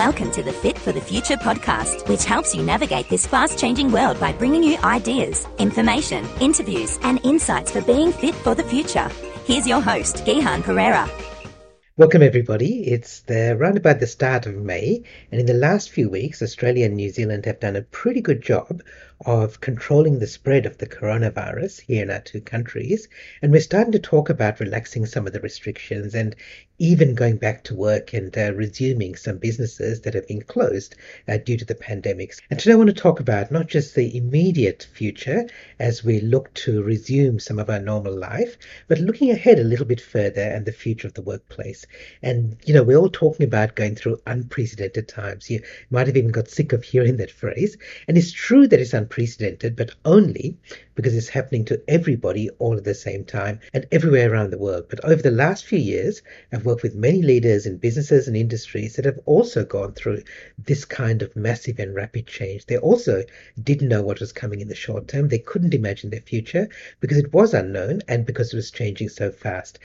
Welcome to the Fit for the Future podcast, which helps you navigate this fast changing world by bringing you ideas, information, interviews, and insights for being fit for the future. Here's your host, Gihan Perera. Welcome, everybody. It's the about the start of May, and in the last few weeks, Australia and New Zealand have done a pretty good job of controlling the spread of the coronavirus here in our two countries. And we're starting to talk about relaxing some of the restrictions and even going back to work and uh, resuming some businesses that have been closed uh, due to the pandemics. And today I want to talk about not just the immediate future as we look to resume some of our normal life, but looking ahead a little bit further and the future of the workplace. And, you know, we're all talking about going through unprecedented times. You might have even got sick of hearing that phrase. And it's true that it's unprecedented unprecedented, but only because it's happening to everybody all at the same time and everywhere around the world. But over the last few years, I've worked with many leaders in businesses and industries that have also gone through this kind of massive and rapid change. They also didn't know what was coming in the short term. They couldn't imagine their future because it was unknown and because it was changing so fast.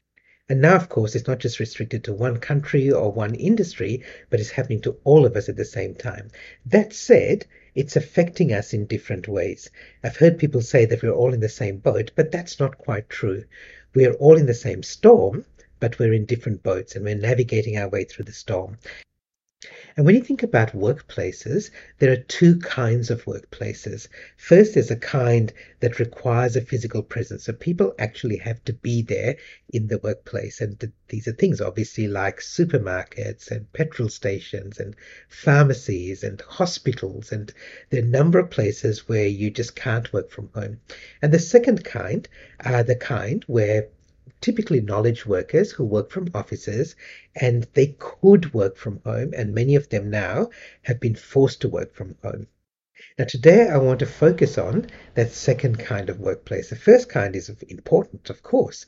And now, of course, it's not just restricted to one country or one industry, but it's happening to all of us at the same time. That said, it's affecting us in different ways. I've heard people say that we're all in the same boat, but that's not quite true. We're all in the same storm, but we're in different boats and we're navigating our way through the storm. And when you think about workplaces, there are two kinds of workplaces. First, there's a kind that requires a physical presence. So people actually have to be there in the workplace. And th- these are things obviously like supermarkets and petrol stations and pharmacies and hospitals. And there are a number of places where you just can't work from home. And the second kind are the kind where typically knowledge workers who work from offices and they could work from home, and many of them now have been forced to work from home. Now, today I want to focus on that second kind of workplace. The first kind is important, of course,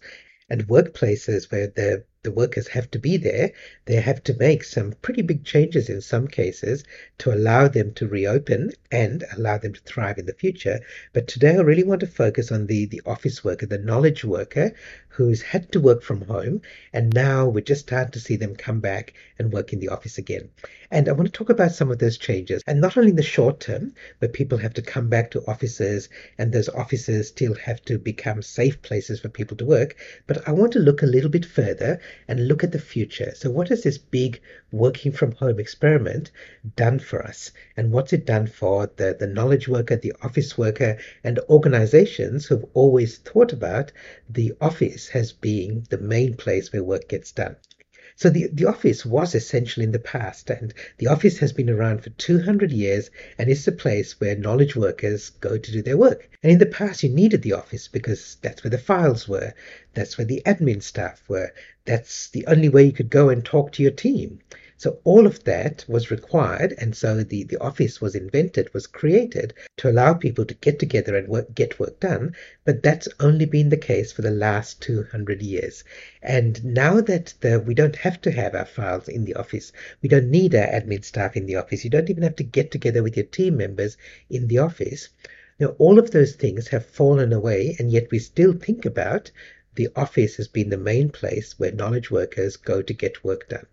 and workplaces where the the workers have to be there, they have to make some pretty big changes in some cases to allow them to reopen and allow them to thrive in the future. But today I really want to focus on the, the office worker, the knowledge worker who's had to work from home and now we're just starting to see them come back and work in the office again. And I want to talk about some of those changes and not only in the short term, where people have to come back to offices and those offices still have to become safe places for people to work, but I want to look a little bit further and look at the future. So, what has this big working from home experiment done for us? And what's it done for the, the knowledge worker, the office worker, and organizations who've always thought about the office as being the main place where work gets done? So the, the office was essential in the past, and the office has been around for 200 years and is the place where knowledge workers go to do their work. And in the past, you needed the office because that's where the files were, that's where the admin staff were, that's the only way you could go and talk to your team. So all of that was required, and so the, the office was invented, was created to allow people to get together and work, get work done. But that's only been the case for the last 200 years. And now that the, we don't have to have our files in the office, we don't need our admin staff in the office, you don't even have to get together with your team members in the office. Now, all of those things have fallen away, and yet we still think about the office as being the main place where knowledge workers go to get work done.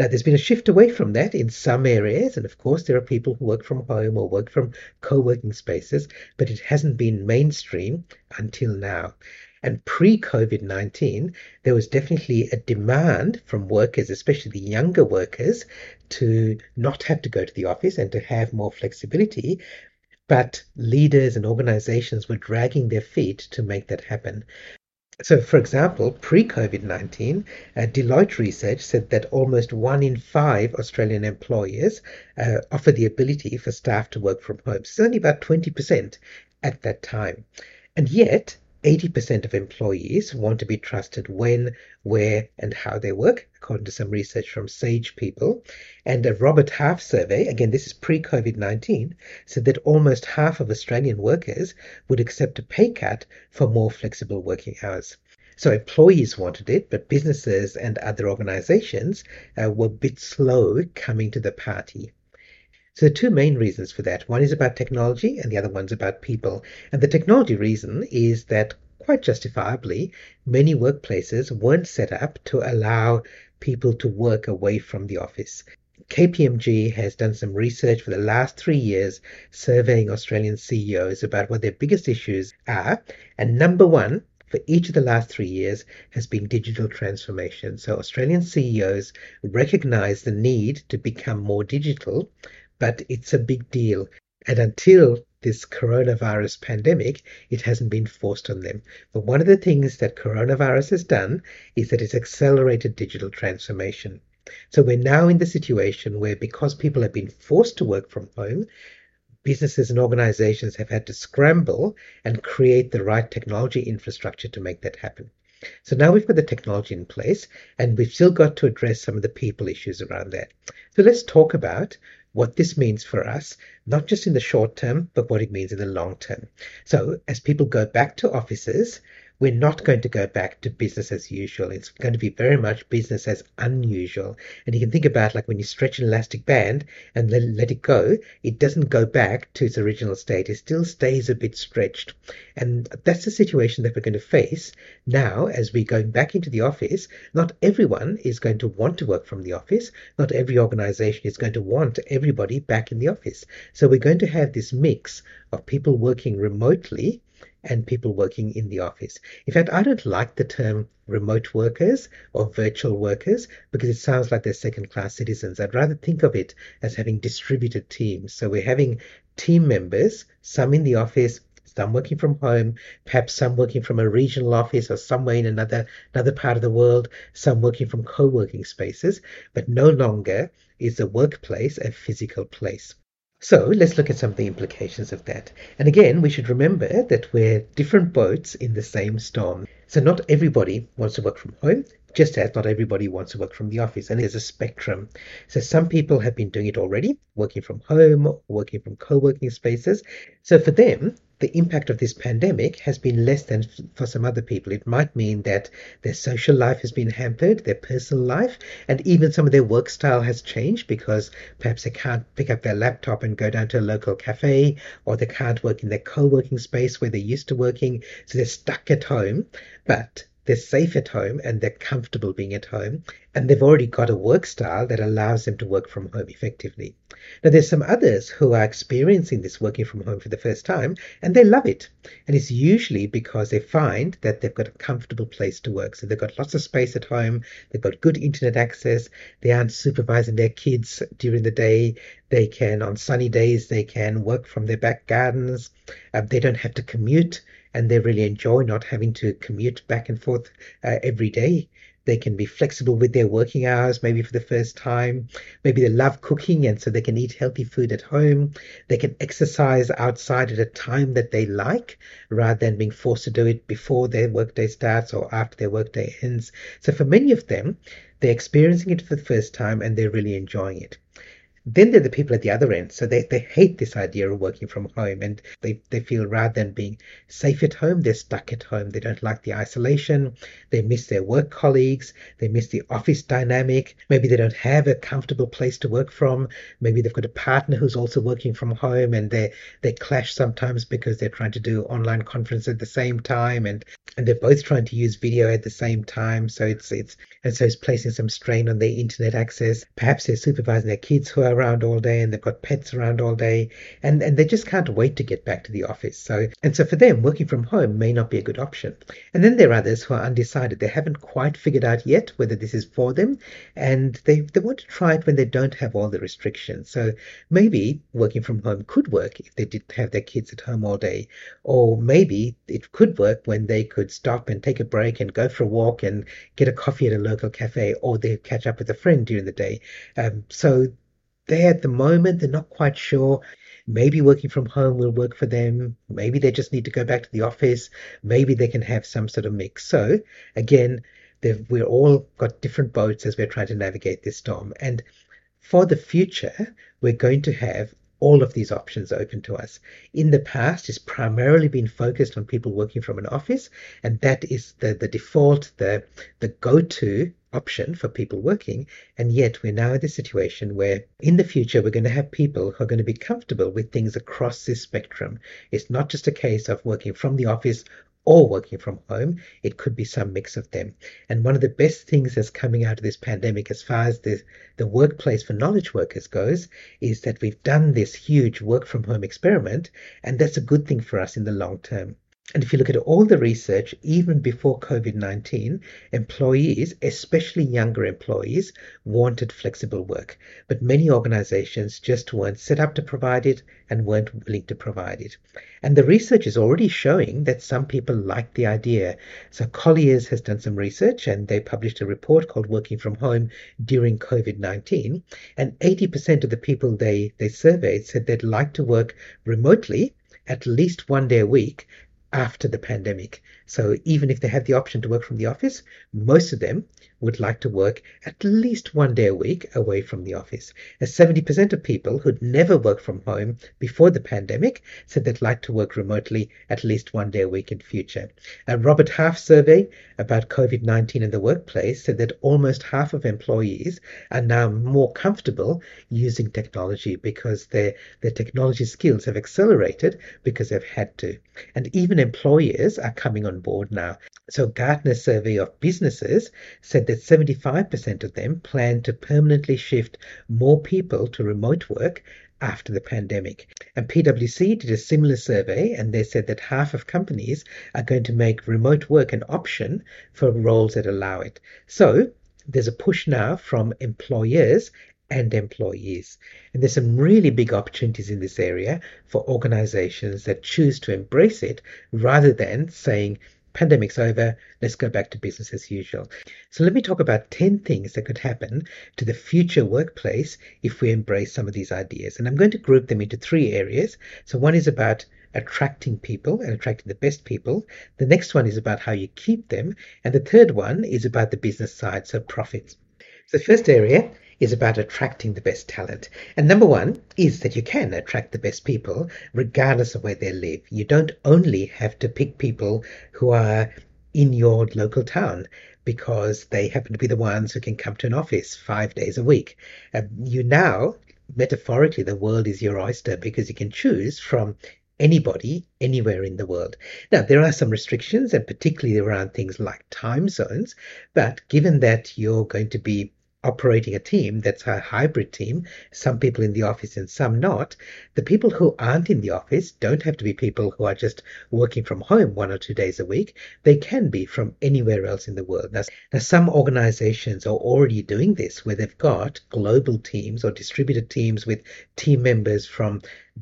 Now, there's been a shift away from that in some areas, and of course, there are people who work from home or work from co working spaces, but it hasn't been mainstream until now. And pre COVID 19, there was definitely a demand from workers, especially the younger workers, to not have to go to the office and to have more flexibility. But leaders and organizations were dragging their feet to make that happen. So, for example, pre COVID 19, uh, Deloitte research said that almost one in five Australian employers uh, offer the ability for staff to work from home. So it's only about 20% at that time. And yet, 80% of employees want to be trusted when, where, and how they work, according to some research from Sage People. And a Robert Half survey, again, this is pre COVID 19, said that almost half of Australian workers would accept a pay cut for more flexible working hours. So employees wanted it, but businesses and other organizations uh, were a bit slow coming to the party. So the two main reasons for that. One is about technology and the other one's about people. And the technology reason is that quite justifiably, many workplaces weren't set up to allow people to work away from the office. KPMG has done some research for the last three years, surveying Australian CEOs about what their biggest issues are. And number one for each of the last three years has been digital transformation. So Australian CEOs recognize the need to become more digital, but it's a big deal. And until this coronavirus pandemic, it hasn't been forced on them. But one of the things that coronavirus has done is that it's accelerated digital transformation. So we're now in the situation where because people have been forced to work from home, businesses and organizations have had to scramble and create the right technology infrastructure to make that happen. So now we've got the technology in place and we've still got to address some of the people issues around that. So let's talk about what this means for us, not just in the short term, but what it means in the long term. So as people go back to offices, we're not going to go back to business as usual. It's going to be very much business as unusual. And you can think about like when you stretch an elastic band and let, let it go, it doesn't go back to its original state. It still stays a bit stretched. And that's the situation that we're going to face now as we're going back into the office. Not everyone is going to want to work from the office. Not every organization is going to want everybody back in the office. So we're going to have this mix of people working remotely and people working in the office. In fact, I don't like the term remote workers or virtual workers because it sounds like they're second class citizens. I'd rather think of it as having distributed teams. So we're having team members, some in the office, some working from home, perhaps some working from a regional office or somewhere in another another part of the world, some working from co-working spaces, but no longer is the workplace a physical place. So let's look at some of the implications of that. And again, we should remember that we're different boats in the same storm. So not everybody wants to work from home, just as not everybody wants to work from the office. And there's a spectrum. So some people have been doing it already, working from home, working from co-working spaces. So for them, the impact of this pandemic has been less than for some other people. It might mean that their social life has been hampered, their personal life, and even some of their work style has changed because perhaps they can't pick up their laptop and go down to a local cafe, or they can't work in their co working space where they're used to working, so they're stuck at home. But they're safe at home and they're comfortable being at home, and they've already got a work style that allows them to work from home effectively. Now, there's some others who are experiencing this working from home for the first time, and they love it. And it's usually because they find that they've got a comfortable place to work. So they've got lots of space at home, they've got good internet access, they aren't supervising their kids during the day, they can, on sunny days, they can work from their back gardens, uh, they don't have to commute and they really enjoy not having to commute back and forth uh, every day. They can be flexible with their working hours, maybe for the first time. Maybe they love cooking and so they can eat healthy food at home. They can exercise outside at a time that they like rather than being forced to do it before their workday starts or after their workday ends. So for many of them, they're experiencing it for the first time and they're really enjoying it. Then there are the people at the other end. So they, they hate this idea of working from home and they, they feel rather than being safe at home, they're stuck at home. They don't like the isolation. They miss their work colleagues. They miss the office dynamic. Maybe they don't have a comfortable place to work from. Maybe they've got a partner who's also working from home and they, they clash sometimes because they're trying to do online conference at the same time and, and they're both trying to use video at the same time. So it's, it's, and so it's placing some strain on their internet access. Perhaps they're supervising their kids who are around all day and they've got pets around all day and, and they just can't wait to get back to the office. So and so for them, working from home may not be a good option. And then there are others who are undecided. They haven't quite figured out yet whether this is for them and they, they want to try it when they don't have all the restrictions. So maybe working from home could work if they did have their kids at home all day. Or maybe it could work when they could stop and take a break and go for a walk and get a coffee at a local cafe or they catch up with a friend during the day. Um, so they at the moment they're not quite sure. Maybe working from home will work for them. Maybe they just need to go back to the office. Maybe they can have some sort of mix. So again we're all got different boats as we're trying to navigate this storm. And for the future we're going to have all of these options open to us. In the past, it's primarily been focused on people working from an office, and that is the, the default, the, the go-to option for people working. And yet we're now in the situation where in the future we're going to have people who are going to be comfortable with things across this spectrum. It's not just a case of working from the office or working from home. It could be some mix of them. And one of the best things that's coming out of this pandemic, as far as the, the workplace for knowledge workers goes, is that we've done this huge work from home experiment, and that's a good thing for us in the long term. And if you look at all the research, even before COVID 19, employees, especially younger employees, wanted flexible work. But many organizations just weren't set up to provide it and weren't willing to provide it. And the research is already showing that some people like the idea. So Colliers has done some research and they published a report called Working from Home during COVID 19. And 80% of the people they, they surveyed said they'd like to work remotely at least one day a week after the pandemic. So even if they had the option to work from the office, most of them would like to work at least one day a week away from the office. As 70% of people who'd never worked from home before the pandemic said they'd like to work remotely at least one day a week in future. A Robert Half survey about COVID-19 in the workplace said that almost half of employees are now more comfortable using technology because their, their technology skills have accelerated because they've had to. And even employers are coming board now. So Gartner's survey of businesses said that 75% of them plan to permanently shift more people to remote work after the pandemic. And PwC did a similar survey and they said that half of companies are going to make remote work an option for roles that allow it. So there's a push now from employers and employees. And there's some really big opportunities in this area for organizations that choose to embrace it rather than saying, pandemic's over, let's go back to business as usual. So let me talk about 10 things that could happen to the future workplace if we embrace some of these ideas. And I'm going to group them into three areas. So one is about attracting people and attracting the best people. The next one is about how you keep them. And the third one is about the business side, so profits. So the first area is about attracting the best talent. And number one is that you can attract the best people regardless of where they live. You don't only have to pick people who are in your local town because they happen to be the ones who can come to an office five days a week. Uh, you now, metaphorically, the world is your oyster because you can choose from anybody anywhere in the world. Now, there are some restrictions, and particularly around things like time zones, but given that you're going to be operating a team that's a hybrid team, some people in the office and some not, the people who aren't in the office don't have to be people who are just working from home one or two days a week. They can be from anywhere else in the world. Now, now some organizations are already doing this where they've got global teams or distributed teams with team members from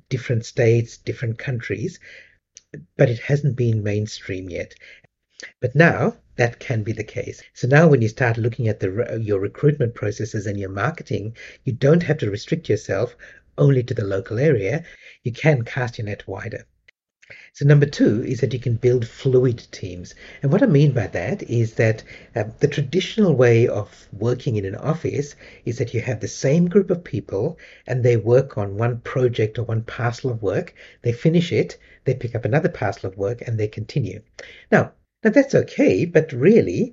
different states, different countries, but it hasn't been mainstream yet. But now that can be the case. So now when you start looking at the, your recruitment processes and your marketing, you don't have to restrict yourself only to the local area. You can cast your net wider. So number two is that you can build fluid teams. And what I mean by that is that uh, the traditional way of working in an office is that you have the same group of people and they work on one project or one parcel of work. They finish it, they pick up another parcel of work and they continue. Now, now that's okay, but really,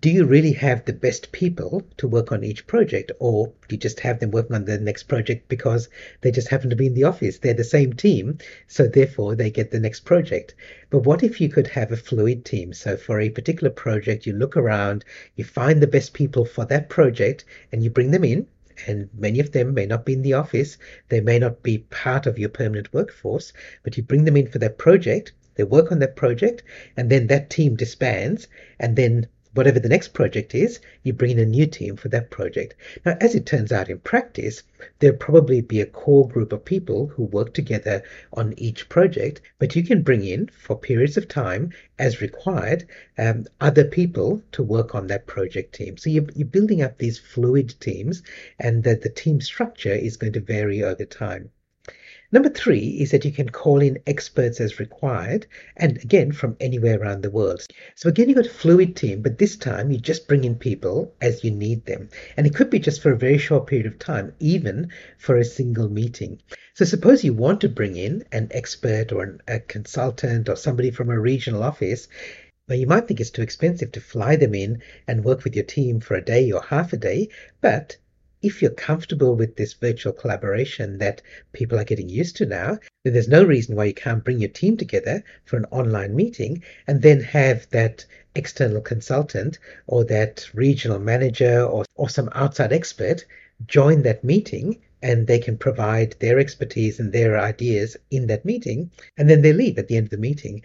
do you really have the best people to work on each project or do you just have them working on the next project because they just happen to be in the office? They're the same team so therefore they get the next project. But what if you could have a fluid team? So for a particular project you look around you find the best people for that project and you bring them in and many of them may not be in the office they may not be part of your permanent workforce but you bring them in for that project they work on that project, and then that team disbands, and then whatever the next project is, you bring in a new team for that project. Now, as it turns out in practice, there'll probably be a core group of people who work together on each project, but you can bring in for periods of time as required um, other people to work on that project team. So you're, you're building up these fluid teams, and the, the team structure is going to vary over time. Number three is that you can call in experts as required, and again from anywhere around the world. So again, you've got a fluid team, but this time you just bring in people as you need them. And it could be just for a very short period of time, even for a single meeting. So suppose you want to bring in an expert or an, a consultant or somebody from a regional office well, you might think it's too expensive to fly them in and work with your team for a day or half a day, but if you're comfortable with this virtual collaboration that people are getting used to now, then there's no reason why you can't bring your team together for an online meeting and then have that external consultant or that regional manager or, or some outside expert join that meeting and they can provide their expertise and their ideas in that meeting and then they leave at the end of the meeting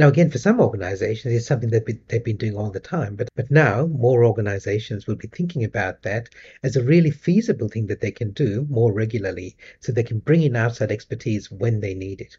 now, again, for some organizations, it's something that they've been doing all the time, but, but now more organizations will be thinking about that as a really feasible thing that they can do more regularly so they can bring in outside expertise when they need it.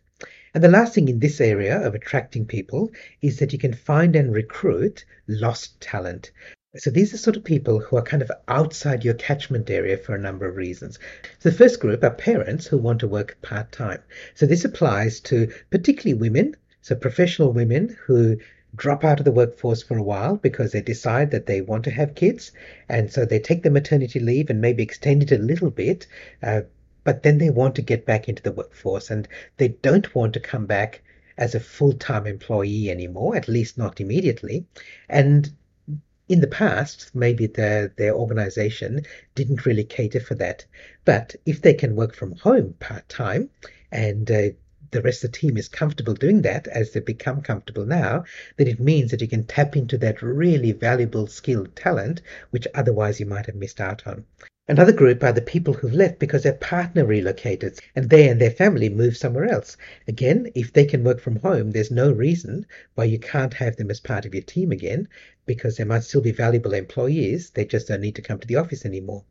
And the last thing in this area of attracting people is that you can find and recruit lost talent. So these are sort of people who are kind of outside your catchment area for a number of reasons. So the first group are parents who want to work part time. So this applies to particularly women so professional women who drop out of the workforce for a while because they decide that they want to have kids, and so they take the maternity leave and maybe extend it a little bit, uh, but then they want to get back into the workforce and they don't want to come back as a full-time employee anymore, at least not immediately. And in the past, maybe their, their organization didn't really cater for that. But if they can work from home part time and uh, the rest of the team is comfortable doing that as they become comfortable now, then it means that you can tap into that really valuable skilled talent which otherwise you might have missed out on. Another group are the people who've left because their partner relocated and they and their family moved somewhere else. Again, if they can work from home, there's no reason why you can't have them as part of your team again because they might still be valuable employees. They just don't need to come to the office anymore.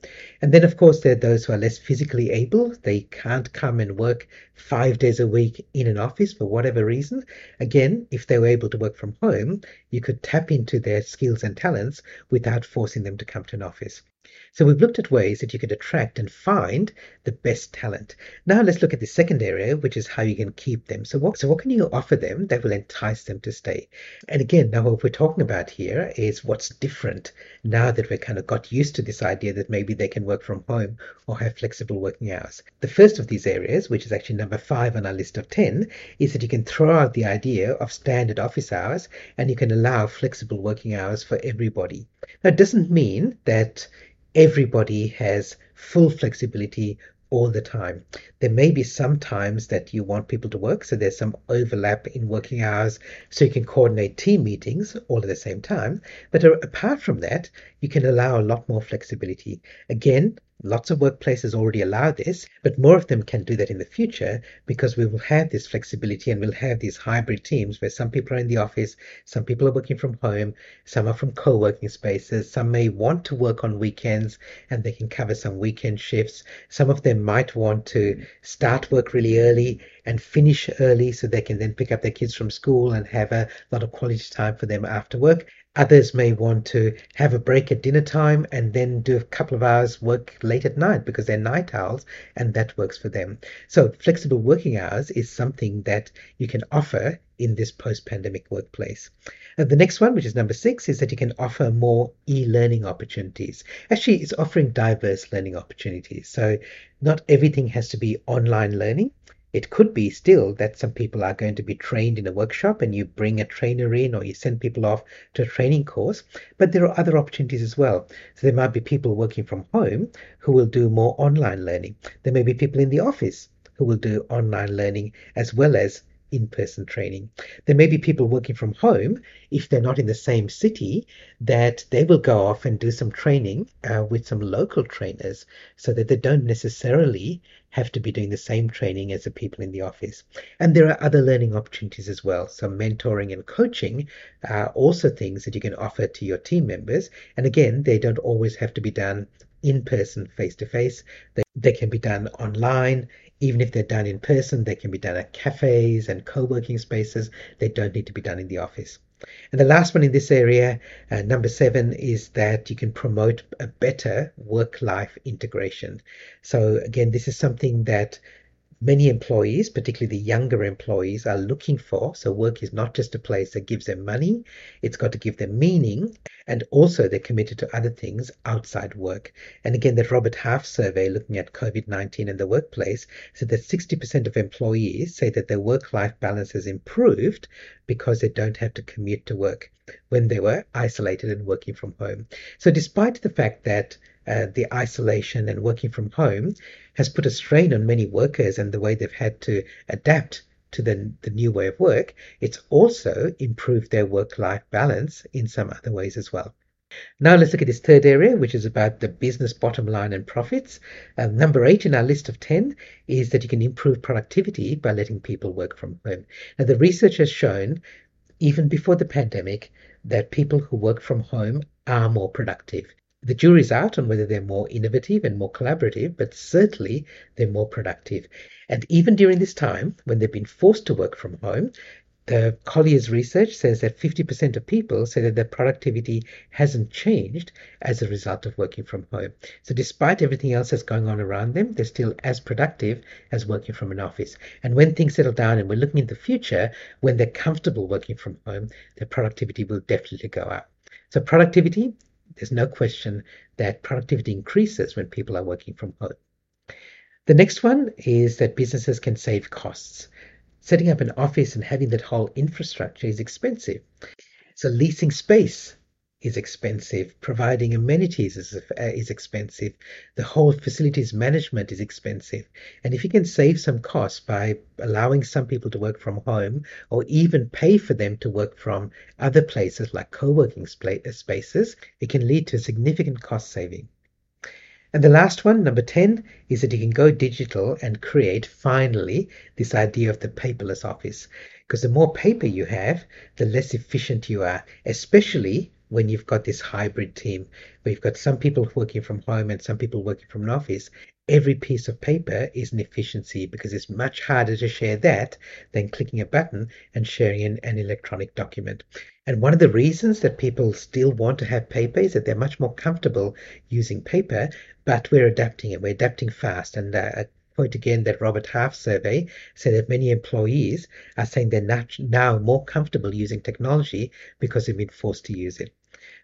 And then, of course, there are those who are less physically able. They can't come and work five days a week in an office for whatever reason. Again, if they were able to work from home, you could tap into their skills and talents without forcing them to come to an office. So we've looked at ways that you could attract and find the best talent. Now let's look at the second area, which is how you can keep them. So what, so what can you offer them that will entice them to stay? And again, now what we're talking about here is what's different now that we've kind of got used to this idea that maybe they can work from home or have flexible working hours. The first of these areas, which is actually number five on our list of 10, is that you can throw out the idea of standard office hours and you can allow flexible working hours for everybody. Now, it doesn't mean that everybody has full flexibility all the time. There may be some times that you want people to work, so there's some overlap in working hours, so you can coordinate team meetings all at the same time. But uh, apart from that, you can allow a lot more flexibility. Again, Lots of workplaces already allow this, but more of them can do that in the future because we will have this flexibility and we'll have these hybrid teams where some people are in the office, some people are working from home, some are from co working spaces, some may want to work on weekends and they can cover some weekend shifts. Some of them might want to start work really early and finish early so they can then pick up their kids from school and have a lot of quality time for them after work. Others may want to have a break at dinner time and then do a couple of hours work late at night because they're night owls and that works for them. So flexible working hours is something that you can offer in this post-pandemic workplace. And the next one, which is number six, is that you can offer more e-learning opportunities. Actually, it's offering diverse learning opportunities. So not everything has to be online learning. It could be still that some people are going to be trained in a workshop and you bring a trainer in or you send people off to a training course, but there are other opportunities as well. So there might be people working from home who will do more online learning. There may be people in the office who will do online learning as well as in person training. There may be people working from home, if they're not in the same city, that they will go off and do some training uh, with some local trainers so that they don't necessarily have to be doing the same training as the people in the office. And there are other learning opportunities as well. So, mentoring and coaching are also things that you can offer to your team members. And again, they don't always have to be done in person, face to face. They can be done online even if they're done in person, they can be done at cafes and co working spaces. They don't need to be done in the office. And the last one in this area, uh, number seven, is that you can promote a better work life integration. So, again, this is something that many employees, particularly the younger employees, are looking for. So, work is not just a place that gives them money, it's got to give them meaning. And also, they're committed to other things outside work. And again, that Robert Half survey looking at COVID 19 in the workplace said that 60% of employees say that their work life balance has improved because they don't have to commute to work when they were isolated and working from home. So, despite the fact that uh, the isolation and working from home has put a strain on many workers and the way they've had to adapt to the, the new way of work, it's also improved their work life balance in some other ways as well. Now let's look at this third area, which is about the business bottom line and profits. Um, number eight in our list of 10 is that you can improve productivity by letting people work from home. Now, the research has shown, even before the pandemic, that people who work from home are more productive. The jury's out on whether they're more innovative and more collaborative, but certainly they're more productive. And even during this time, when they've been forced to work from home, the Collier's research says that 50% of people say that their productivity hasn't changed as a result of working from home. So, despite everything else that's going on around them, they're still as productive as working from an office. And when things settle down and we're looking in the future, when they're comfortable working from home, their productivity will definitely go up. So, productivity, there's no question that productivity increases when people are working from home. The next one is that businesses can save costs setting up an office and having that whole infrastructure is expensive. So leasing space is expensive. Providing amenities is, uh, is expensive. The whole facilities management is expensive. And if you can save some costs by allowing some people to work from home or even pay for them to work from other places like co-working uh, spaces, it can lead to a significant cost saving. And the last one, number 10, is that you can go digital and create finally this idea of the paperless office. Because the more paper you have, the less efficient you are, especially when you've got this hybrid team where you've got some people working from home and some people working from an office. Every piece of paper is an efficiency because it's much harder to share that than clicking a button and sharing an, an electronic document. And one of the reasons that people still want to have paper is that they're much more comfortable using paper, but we're adapting it. We're adapting fast. And uh, I quote again that Robert Half survey said that many employees are saying they're now more comfortable using technology because they've been forced to use it.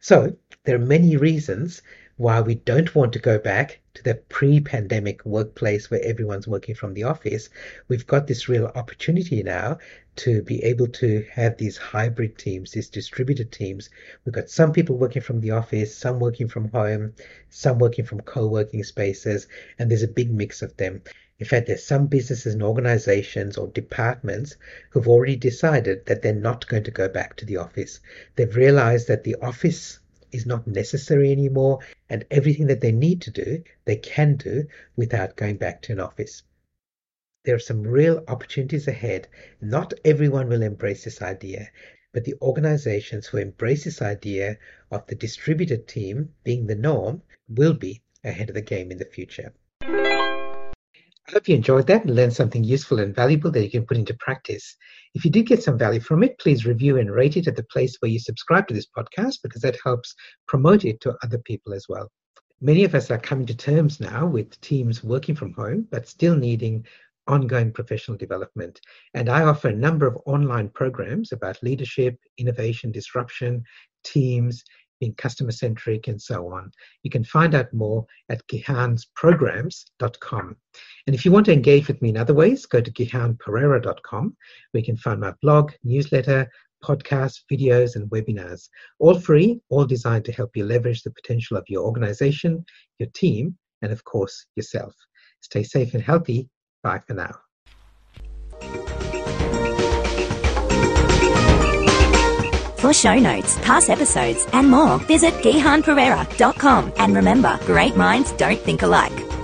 So there are many reasons why we don't want to go back to the pre-pandemic workplace where everyone's working from the office, we've got this real opportunity now to be able to have these hybrid teams, these distributed teams. We've got some people working from the office, some working from home, some working from co-working spaces, and there's a big mix of them. In fact, there's some businesses and organizations or departments who've already decided that they're not going to go back to the office. They've realized that the office is not necessary anymore, and everything that they need to do, they can do without going back to an office. There are some real opportunities ahead. Not everyone will embrace this idea, but the organizations who embrace this idea of the distributed team being the norm will be ahead of the game in the future. I hope you enjoyed that and learned something useful and valuable that you can put into practice. If you did get some value from it, please review and rate it at the place where you subscribe to this podcast because that helps promote it to other people as well. Many of us are coming to terms now with teams working from home, but still needing ongoing professional development. And I offer a number of online programs about leadership, innovation, disruption, teams, being customer centric, and so on. You can find out more at gihan'sprograms.com. And if you want to engage with me in other ways, go to gihanperera.com, where you can find my blog, newsletter, podcasts, videos, and webinars. All free, all designed to help you leverage the potential of your organization, your team, and of course, yourself. Stay safe and healthy. Bye for now. For show notes, past episodes, and more, visit gihanperera.com. And remember, great minds don't think alike.